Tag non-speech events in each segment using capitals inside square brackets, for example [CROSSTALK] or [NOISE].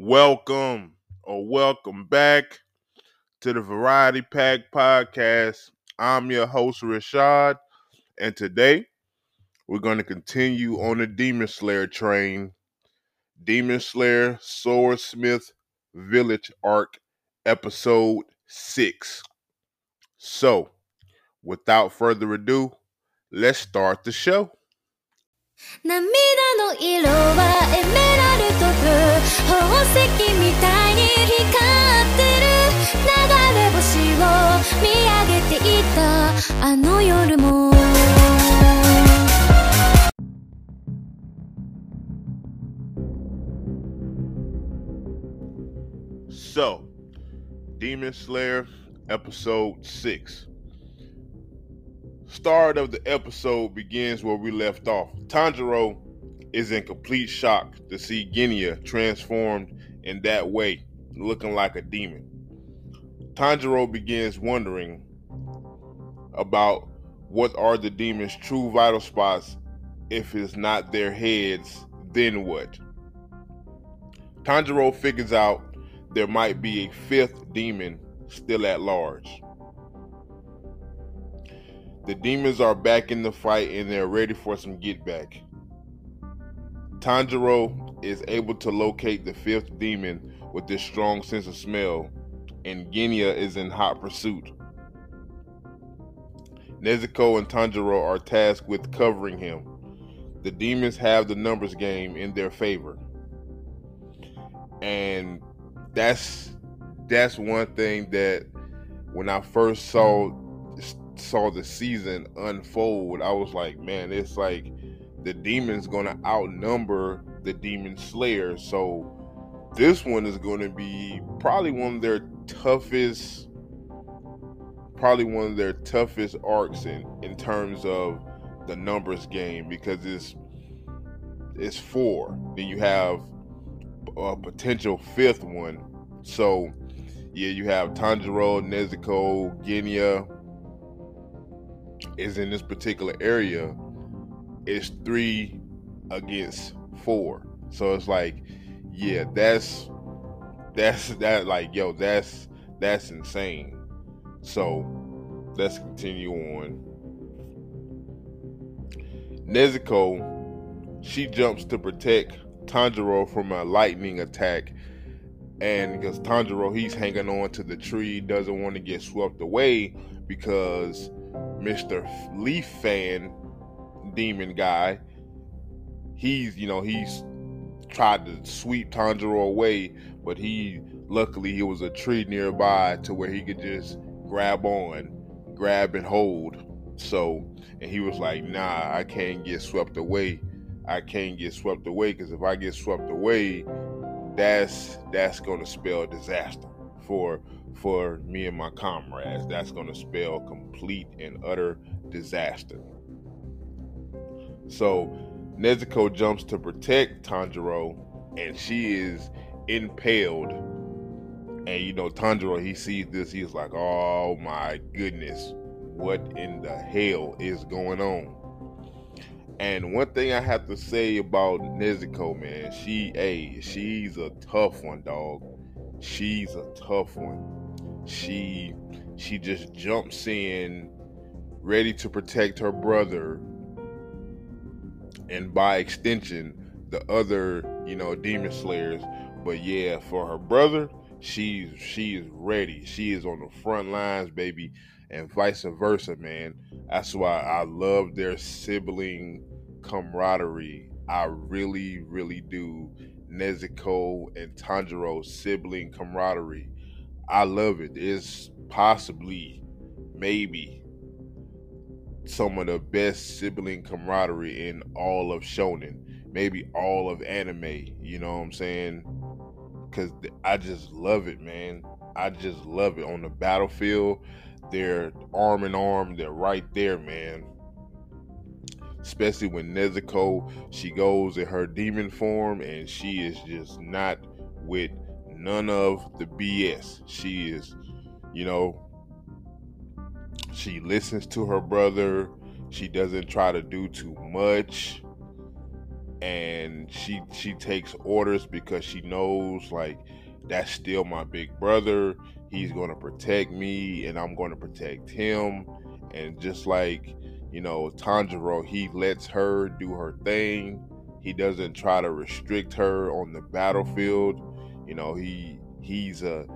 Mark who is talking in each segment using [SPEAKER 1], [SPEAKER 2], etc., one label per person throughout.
[SPEAKER 1] Welcome or welcome back to the Variety Pack Podcast. I'm your host, Rashad, and today we're going to continue on the Demon Slayer train. Demon Slayer Swordsmith Village Arc, Episode 6. So, without further ado, let's start the show.
[SPEAKER 2] 涙の色はエメラルドブ宝石みたいに光ってる。流れ星を見上げていた。あの夜も。
[SPEAKER 1] So, Demon Slayer, episode 6. Start of the episode begins where we left off. Tanjiro is in complete shock to see Genya transformed in that way, looking like a demon. Tanjiro begins wondering about what are the demons' true vital spots if it's not their heads, then what? Tanjiro figures out there might be a fifth demon still at large. The demons are back in the fight and they're ready for some get back. Tanjiro is able to locate the fifth demon with this strong sense of smell, and Genya is in hot pursuit. Nezuko and Tanjiro are tasked with covering him. The demons have the numbers game in their favor. And that's that's one thing that when I first saw saw the season unfold, I was like, man, it's like the demon's gonna outnumber the demon slayer. So this one is gonna be probably one of their toughest probably one of their toughest arcs in, in terms of the numbers game because it's it's four. Then you have a potential fifth one. So yeah, you have Tanjiro, Nezuko, Genya, is in this particular area it's three against four. So it's like, yeah, that's that's that like yo, that's that's insane. So let's continue on. Nezuko, she jumps to protect Tanjiro from a lightning attack. And because Tanjiro, he's hanging on to the tree, doesn't want to get swept away because Mr. Leaf fan demon guy, he's you know he's tried to sweep Tanjiro away, but he luckily he was a tree nearby to where he could just grab on, grab and hold. So and he was like, "Nah, I can't get swept away. I can't get swept away because if I get swept away, that's that's gonna spell disaster for for me and my comrades. That's going to spell complete and utter disaster. So Nezuko jumps to protect Tanjiro, and she is impaled. And you know, Tanjiro, he sees this, he's like, oh my goodness, what in the hell is going on? And one thing I have to say about Nezuko, man, she, a, she's a tough one, dog. She's a tough one. She she just jumps in ready to protect her brother and by extension the other you know demon slayers. But yeah for her brother she's she is ready. She is on the front lines baby and vice versa man. That's why i love their sibling camaraderie. I really really do nezuko and tanjiro sibling camaraderie I love it. It's possibly, maybe, some of the best sibling camaraderie in all of shonen, maybe all of anime. You know what I'm saying? Because I just love it, man. I just love it on the battlefield. They're arm in arm. They're right there, man. Especially when Nezuko she goes in her demon form and she is just not with none of the BS. She is, you know, she listens to her brother. She doesn't try to do too much. and she she takes orders because she knows like that's still my big brother. He's going to protect me and I'm going to protect him. And just like, you know, Tanjiro, he lets her do her thing. He doesn't try to restrict her on the battlefield. You know, he he's a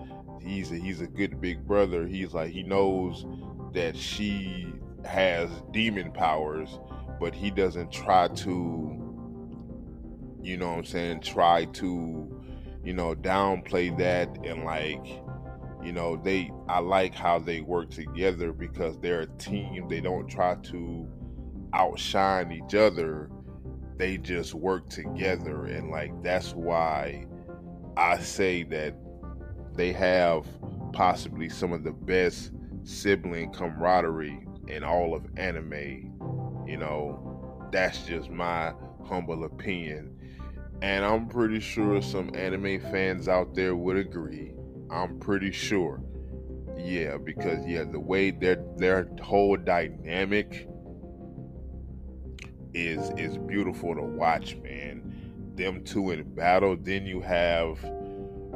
[SPEAKER 1] he's a, he's a good big brother. He's like he knows that she has demon powers, but he doesn't try to you know what I'm saying, try to you know downplay that and like you know they I like how they work together because they're a team. They don't try to outshine each other. They just work together and like that's why I say that they have possibly some of the best sibling camaraderie in all of anime. You know, that's just my humble opinion. And I'm pretty sure some anime fans out there would agree. I'm pretty sure. Yeah, because yeah, the way their their whole dynamic is is beautiful to watch, man. Them two in battle, then you have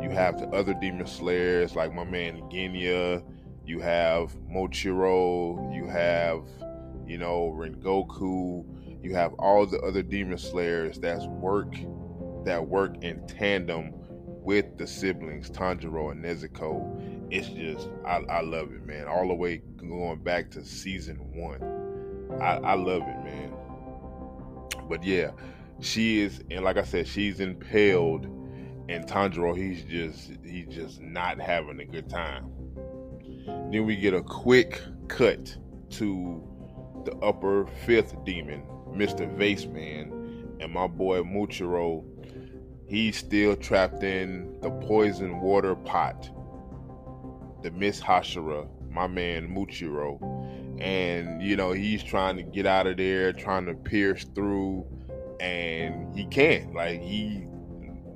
[SPEAKER 1] you have the other demon slayers like my man Genya, you have Muichiro, you have you know Rengoku, you have all the other demon slayers that's work that work in tandem with the siblings Tanjiro and Nezuko. It's just I, I love it, man. All the way going back to season one. I, I love it, man. But yeah, she is, and like I said, she's impaled and Tanjiro, he's just he's just not having a good time. Then we get a quick cut to the upper fifth demon, Mr. Vase Man, and my boy Muichiro. He's still trapped in the poison water pot. The Mist Hashira, my man Muichiro. And you know, he's trying to get out of there, trying to pierce through, and he can't. Like he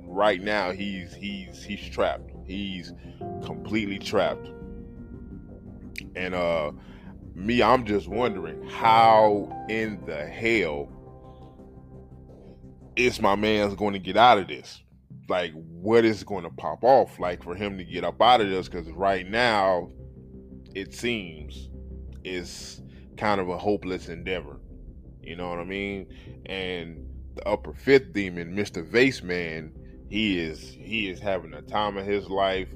[SPEAKER 1] right now he's he's he's trapped. He's completely trapped. And uh me, I'm just wondering how in the hell is my man's going to get out of this? Like, what is going to pop off? Like for him to get up out of this? Because right now, it seems is kind of a hopeless endeavor. You know what I mean? And the upper fifth demon, Mr. Vase Man, he is he is having a time of his life.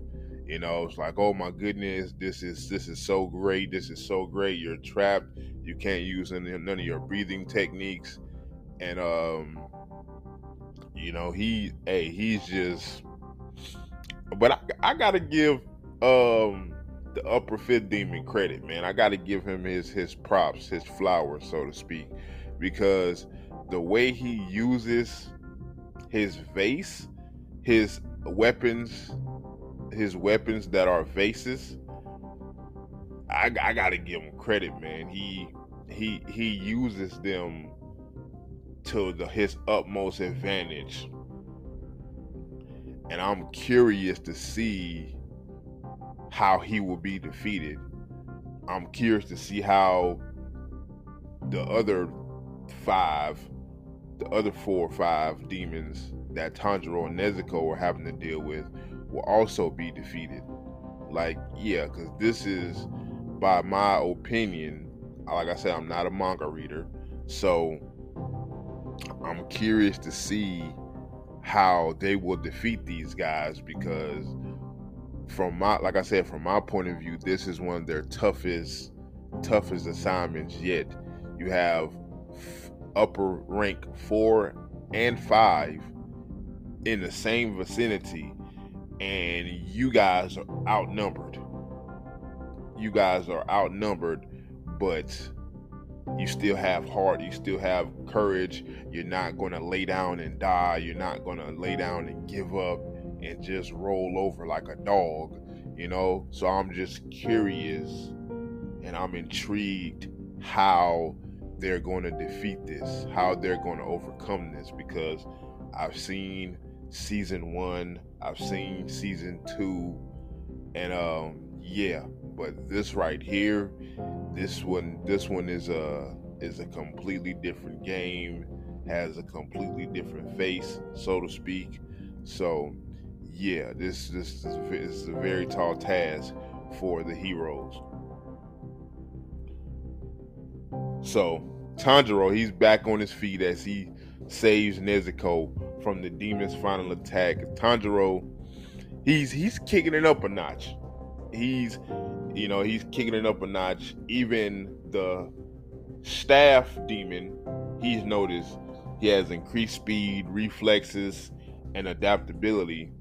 [SPEAKER 1] You know, it's like, oh my goodness, this is this is so great. This is so great. You're trapped. You can't use any, none of your breathing techniques, and um, you know, he hey, he's just. But I, I gotta give um the upper fifth demon credit, man. I gotta give him his his props, his flowers, so to speak, because the way he uses his vase his weapons, his weapons that are vases. I, I gotta give him credit, man. He he he uses them to the, his utmost advantage, and I'm curious to see how he will be defeated. I'm curious to see how the other five, the other four or five demons that Tanjiro and Nezuko are having to deal with will also be defeated. Like, yeah, because this is, by my opinion, like I said, I'm not a manga reader, so I'm curious to see how they will defeat these guys because from my like I said from my point of view this is one of their toughest toughest assignments yet you have upper rank 4 and 5 in the same vicinity and you guys are outnumbered. You guys are outnumbered, but you still have heart, you still have courage. You're not going to lay down and die. You're not going to lay down and give up and just roll over like a dog, you know? So I'm just curious and I'm intrigued how they're going to defeat this, how they're going to overcome this because I've seen season one. I've seen season two, and um, yeah. But this right here, this one, this one is a is a completely different game. has a completely different face, so to speak. So, yeah, this this is, this is a very tall task for the heroes. So, Tanjiro, he's back on his feet as he saves Nezuko from the demon's final attack. Tanjiro, he's he's kicking it up a notch. He's you know, he's kicking it up a notch. Even the staff demon, he's noticed he has increased speed, reflexes, and adaptability.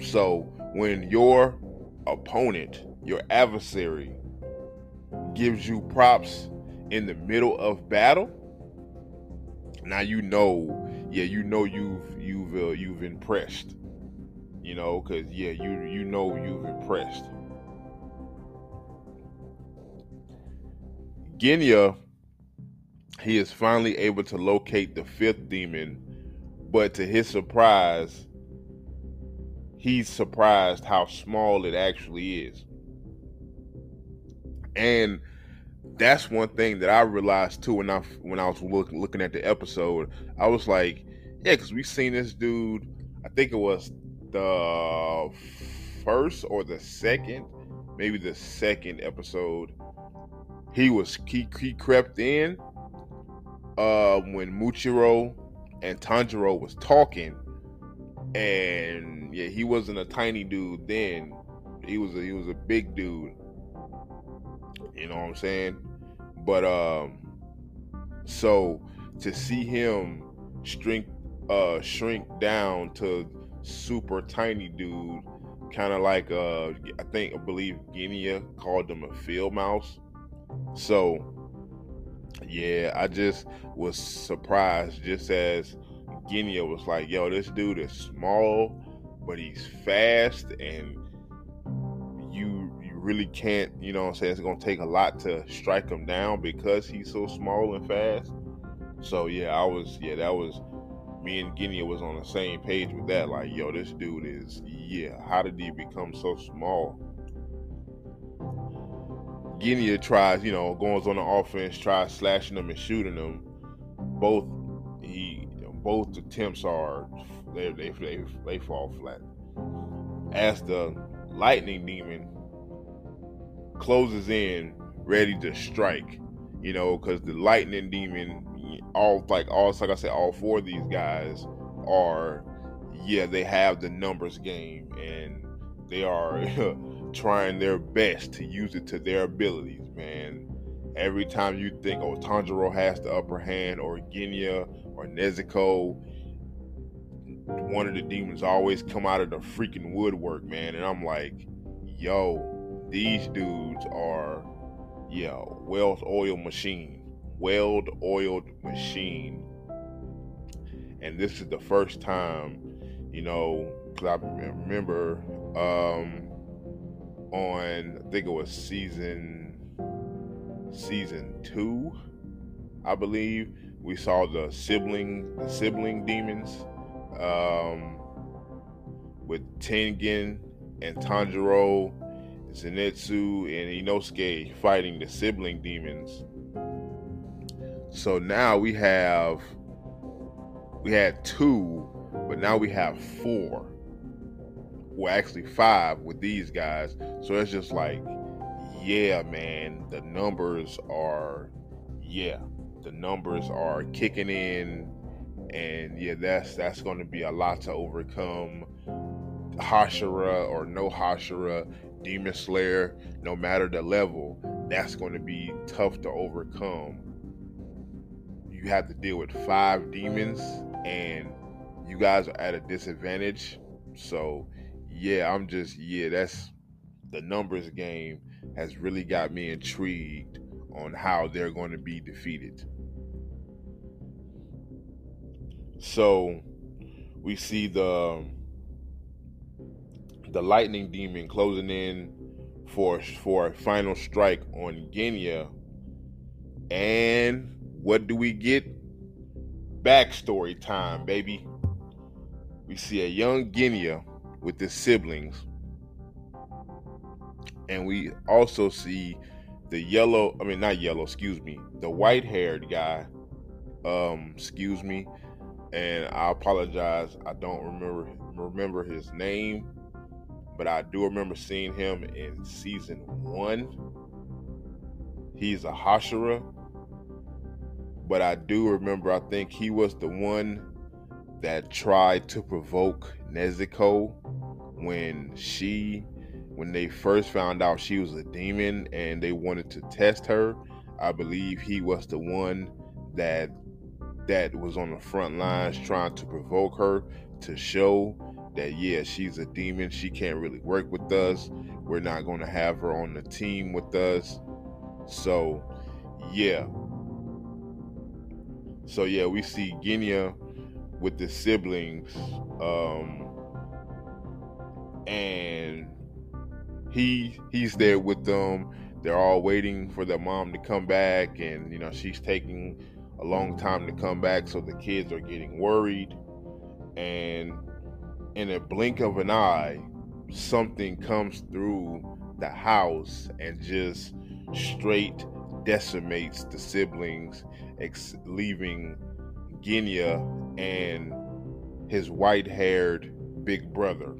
[SPEAKER 1] So when your opponent, your adversary, gives you props in the middle of battle, now you know, yeah, you know you've you've uh, you've impressed, you know, because yeah, you you know you've impressed. Genya, he is finally able to locate the fifth demon, but to his surprise, he's surprised how small it actually is. And that's one thing that I realized too when I when I was look, looking at the episode. I was like, yeah, because we seen this dude. I think it was the first or the second, maybe the second episode he was he, he crept in uh, when Muichiro and Tanjiro was talking, and yeah, he wasn't a tiny dude then. He was a, he was a big dude. You know what I'm saying? But um, so to see him shrink uh shrink down to super tiny dude, kind of like uh I think I believe Genya called him a field mouse so, yeah, I just was surprised, just as Genya was like, yo, this dude is small, but he's fast, and you you really can't, you know I'm saying? It's gonna take a lot to strike him down because he's so small and fast. So yeah, I was yeah, that was me and Genya was on the same page with that. Like, yo, this dude is yeah, how did he become so small? Genya tries, you know, goes on the offense, tries slashing them and shooting them. Both he, both attempts are they they they, they fall flat. As the lightning demon closes in, ready to strike, you know, because the lightning demon, all like all like I said, all four of these guys are, yeah, they have the numbers game and they are [LAUGHS] trying their best to use it to their abilities, man. Every time you think, oh, Tanjiro has the upper hand, or Genya, or Nezuko, one of the demons always come out of the freaking woodwork, man. And I'm like, yo, these dudes are, yeah, well oiled machine. Weld oiled machine. And this is the first time, you know, because I remember um, on I think it was season season two, I believe. We saw the sibling the sibling demons um, with Tengen and Tanjiro, Zenitsu, and Inosuke fighting the sibling demons. So now we have we had two, but now we have four well actually five with these guys. So it's just like yeah man the numbers are yeah the numbers are kicking in. And yeah that's that's going to be a lot to overcome. Hashira or no hashira demon slayer no matter the level that's going to be tough to overcome. You have to deal with five demons and you guys are at a disadvantage. So yeah, I'm just yeah, that's the numbers game has really got me intrigued on how they're going to be defeated. So we see the the lightning demon closing in for for a final strike on Genya. And what do we get? Backstory time, baby. We see a young Genya with his siblings. And we also see the yellow, I mean, not yellow, excuse me, the white haired guy, um, excuse me, and I apologize. I don't remember remember his name, but I do remember seeing him in season one. He's a Hashira, but I do remember. I think he was the one that tried to provoke Nezuko when she when they first found out she was a demon and they wanted to test her. I believe he was the one that that was on the front lines trying to provoke her to show that yeah she's a demon. She can't really work with us. We're not going to have her on the team with us. So yeah. So yeah we see Genya with the siblings um and he he's there with them they're all waiting for their mom to come back and you know she's taking a long time to come back, so the kids are getting worried. And in a blink of an eye, something comes through the house and just straight decimates the siblings, ex- leaving Genya and his white haired big brother.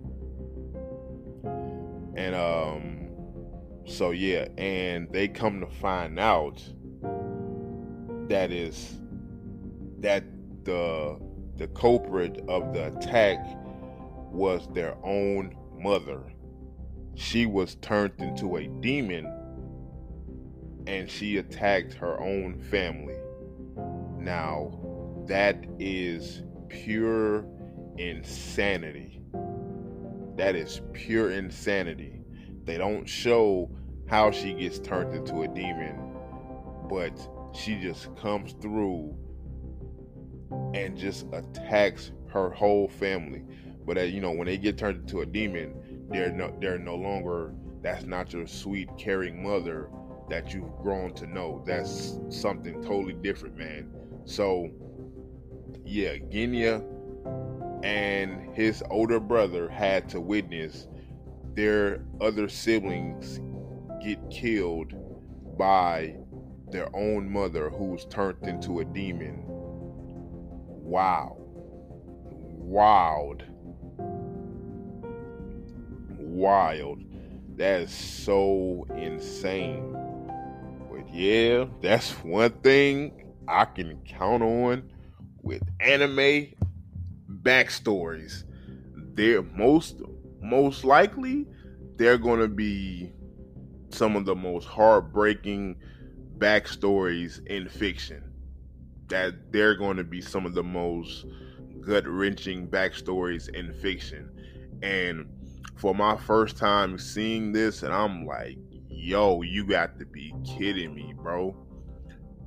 [SPEAKER 1] And um so yeah, and they come to find out that is that the the culprit of the attack was their own mother. She was turned into a demon and she attacked her own family. Now, that is pure insanity. That is pure insanity. They don't show how she gets turned into a demon, but she just comes through and just attacks her whole family. But as you know, when they get turned into a demon, they're no they're no longer that's not your sweet caring mother that you've grown to know. That's something totally different, man. So yeah, Genya and his older brother had to witness their other siblings get killed by their own mother who's turned into a demon. Wow. Wild. Wild. That is so insane. But yeah, that's one thing I can count on with anime backstories. They're most most likely they're gonna be some of the most heartbreaking backstories in fiction. That they're going to be some of the most gut wrenching backstories in fiction. And for my first time seeing this, and I'm like, yo, you got to be kidding me, bro.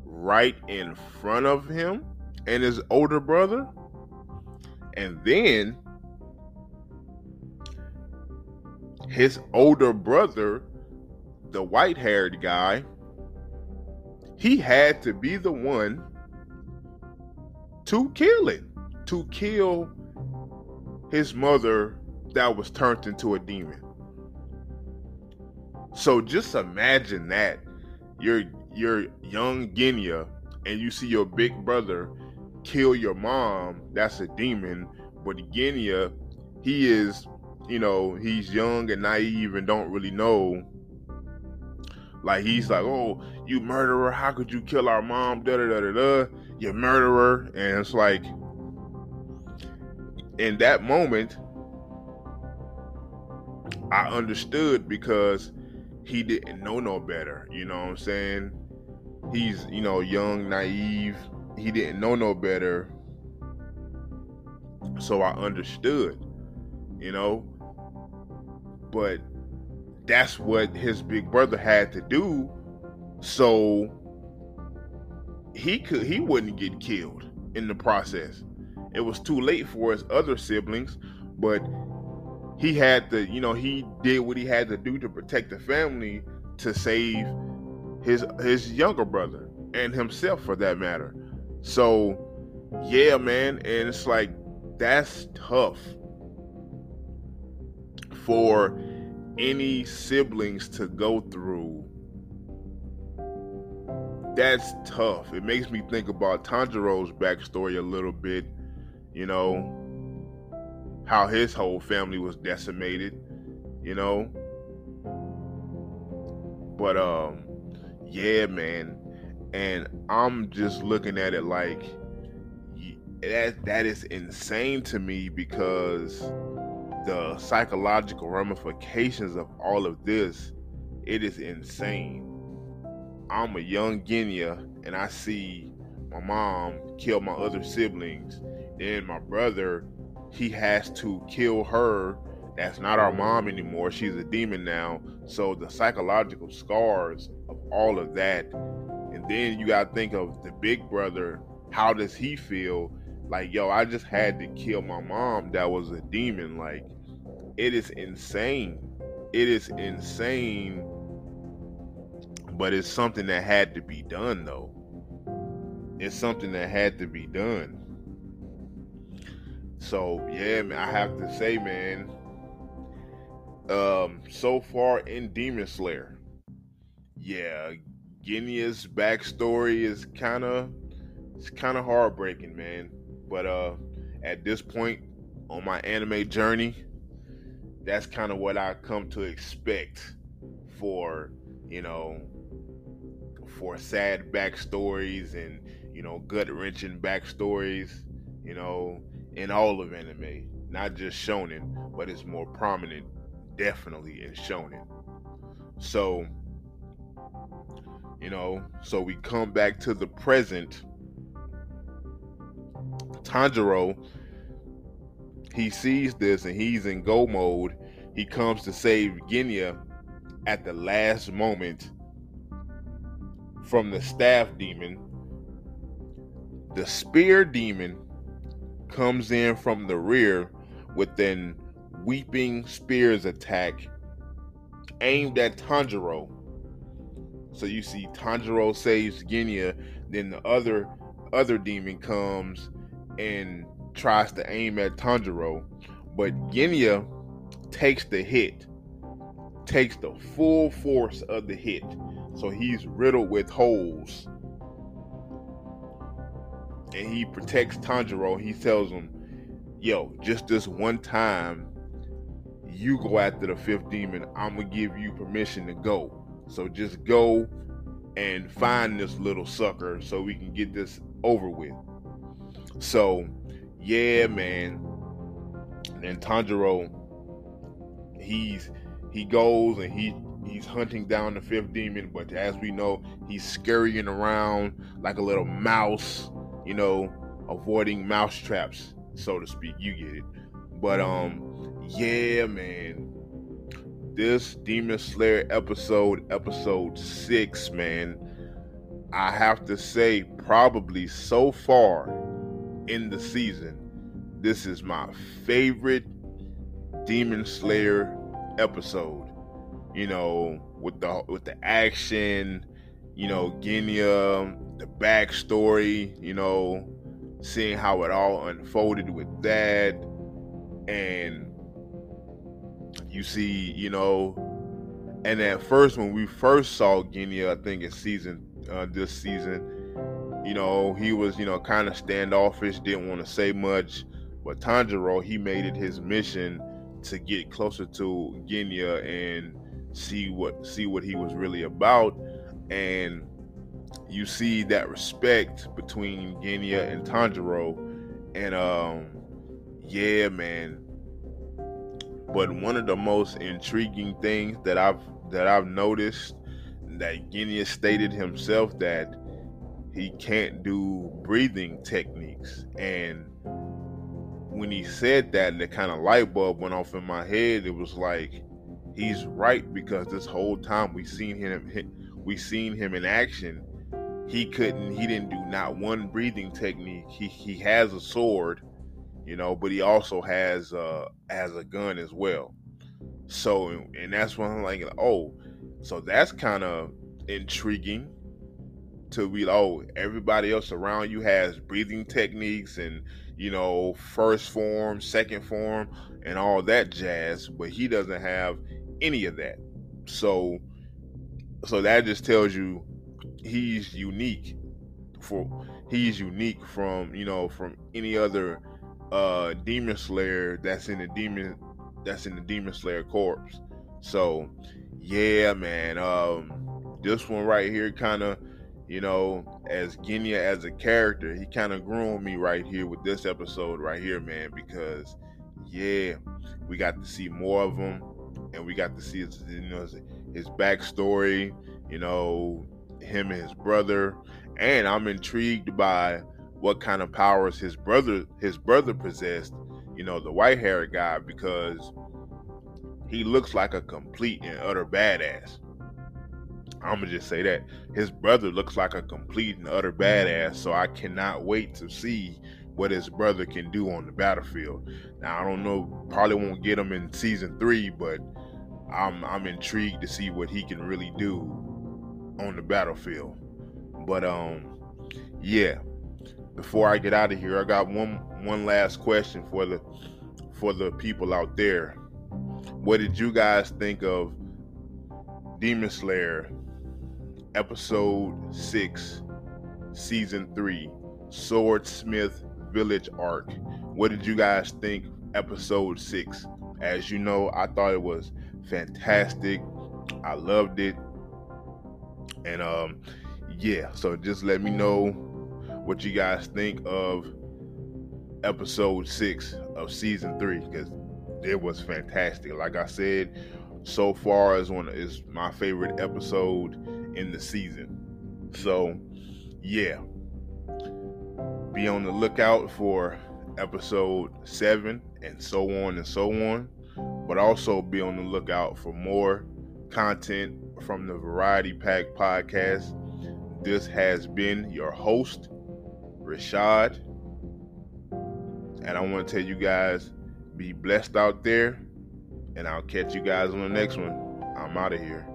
[SPEAKER 1] Right in front of him and his older brother. And then his older brother, the white haired guy, he had to be the one to kill it, to kill his mother that was turned into a demon. So just imagine that you're you're young Genya and you see your big brother kill your mom, that's a demon, but Genya, he is, you know, he's young and naive and don't really know like he's like, oh, you murderer! How could you kill our mom? Da da da da da. You murderer! And it's like, in that moment, I understood because he didn't know no better. You know what I'm saying? He's you know young, naive. He didn't know no better. So I understood, you know. But that's what his big brother had to do so he could he wouldn't get killed in the process it was too late for his other siblings but he had to you know he did what he had to do to protect the family to save his his younger brother and himself for that matter so yeah man and it's like that's tough for any siblings to go through, that's tough. It makes me think about Tanjiro's backstory a little bit. you know, how his whole family was decimated, you know. But um yeah, man. And I'm just looking at it like that that is insane to me because the psychological ramifications of all of this, it is insane. I'm a young Genya and I see my mom kill my other siblings. Then my brother, he has to kill her. That's not our mom anymore. She's a demon now. So the psychological scars of all of that. Then you got to think of the big brother. How does he feel? Like, yo, I just had to kill my mom that was a demon. Like, it is insane. It is insane. But it's something that had to be done, though. It's something that had to be done. So, yeah, man, I have to say, man, um, so far in Demon Slayer, yeah, Genya's backstory is kind of it's kind of heartbreaking, man. But uh, at this point on my anime journey, that's kind of what I come to expect for you know for sad backstories and you know gut wrenching backstories, you know, in all of anime, not just shonen, but it's more prominent, definitely in shonen. So, you know, so we come back to the present Tanjiro, he sees this and he's in go mode. He comes to save Genya at the last moment from the staff demon. The spear demon comes in from the rear with an weeping spears attack aimed at Tanjiro. So you see Tanjiro saves Genya, then the other other demon comes and tries to aim at Tanjiro, but Genya takes the hit, takes the full force of the hit. So he's riddled with holes. And he protects Tanjiro. He tells him, Yo, just this one time, you go after the fifth demon. I'm going to give you permission to go. So just go and find this little sucker so we can get this over with. So, yeah, man. And Tanjiro, he's he goes and he he's hunting down the fifth demon, but as we know, he's scurrying around like a little mouse, you know, avoiding mouse traps, so to speak. You get it. But um, yeah, man. This Demon Slayer episode, episode six, man. I have to say, probably so far in the season, this is my favorite Demon Slayer episode. You know, with the with the action, you know, Genya, um, the backstory, you know, seeing how it all unfolded with that, and you see, you know, and at first when we first saw Genya, I think in season uh, this season, you know, he was, you know, kind of standoffish, didn't want to say much. But Tanjiro, he made it his mission to get closer to Genya and see what see what he was really about. And you see that respect between Genya and Tanjiro. And um yeah, man. But one of the most intriguing things that I've that I've noticed that Genya stated himself that he can't do breathing techniques. And when he said that, the kind of light bulb went off in my head. It was like he's right because this whole time we seen him, we seen him in action. He couldn't. He didn't do not one breathing technique. He he has a sword, you know, but he also has uh has a gun as well. So and that's when I'm like, oh, so that's kind of intriguing to be oh everybody else around you has breathing techniques and you know first form second form and all that jazz but he doesn't have any of that so so that just tells you he's unique for he's unique from you know from any other uh Demon Slayer that's in the Demon that's in the Demon Slayer Corps. So yeah, man. Um this one right here kind of you know, as Genya as a character, he kind of grew on me right here with this episode right here, man, because yeah, we got to see more of him and we got to see his, you know, his, his backstory, you know, him and his brother, and I'm intrigued by what kind of powers his brother his brother possessed, you know, the white haired guy, because he looks like a complete and utter badass. I'm gonna just say that his brother looks like a complete and utter badass. So I cannot wait to see what his brother can do on the battlefield. Now I don't know, probably won't get him in season three, but I'm I'm intrigued to see what he can really do on the battlefield. But um, yeah. Before I get out of here, I got one one last question for the for the people out there. What did you guys think of Demon Slayer episode 6 season 3 Swordsmith Village arc? What did you guys think episode 6? As you know, I thought it was fantastic. I loved it. And um yeah, so just let me know what you guys think of episode six of season three because it was fantastic. Like I said, so far is one is my favorite episode in the season. So yeah. Be on the lookout for episode seven and so on and so on. But also be on the lookout for more content from the Variety Pack podcast. This has been your host, Rashad. And I want to tell you guys be blessed out there. And I'll catch you guys on the next one. I'm out of here.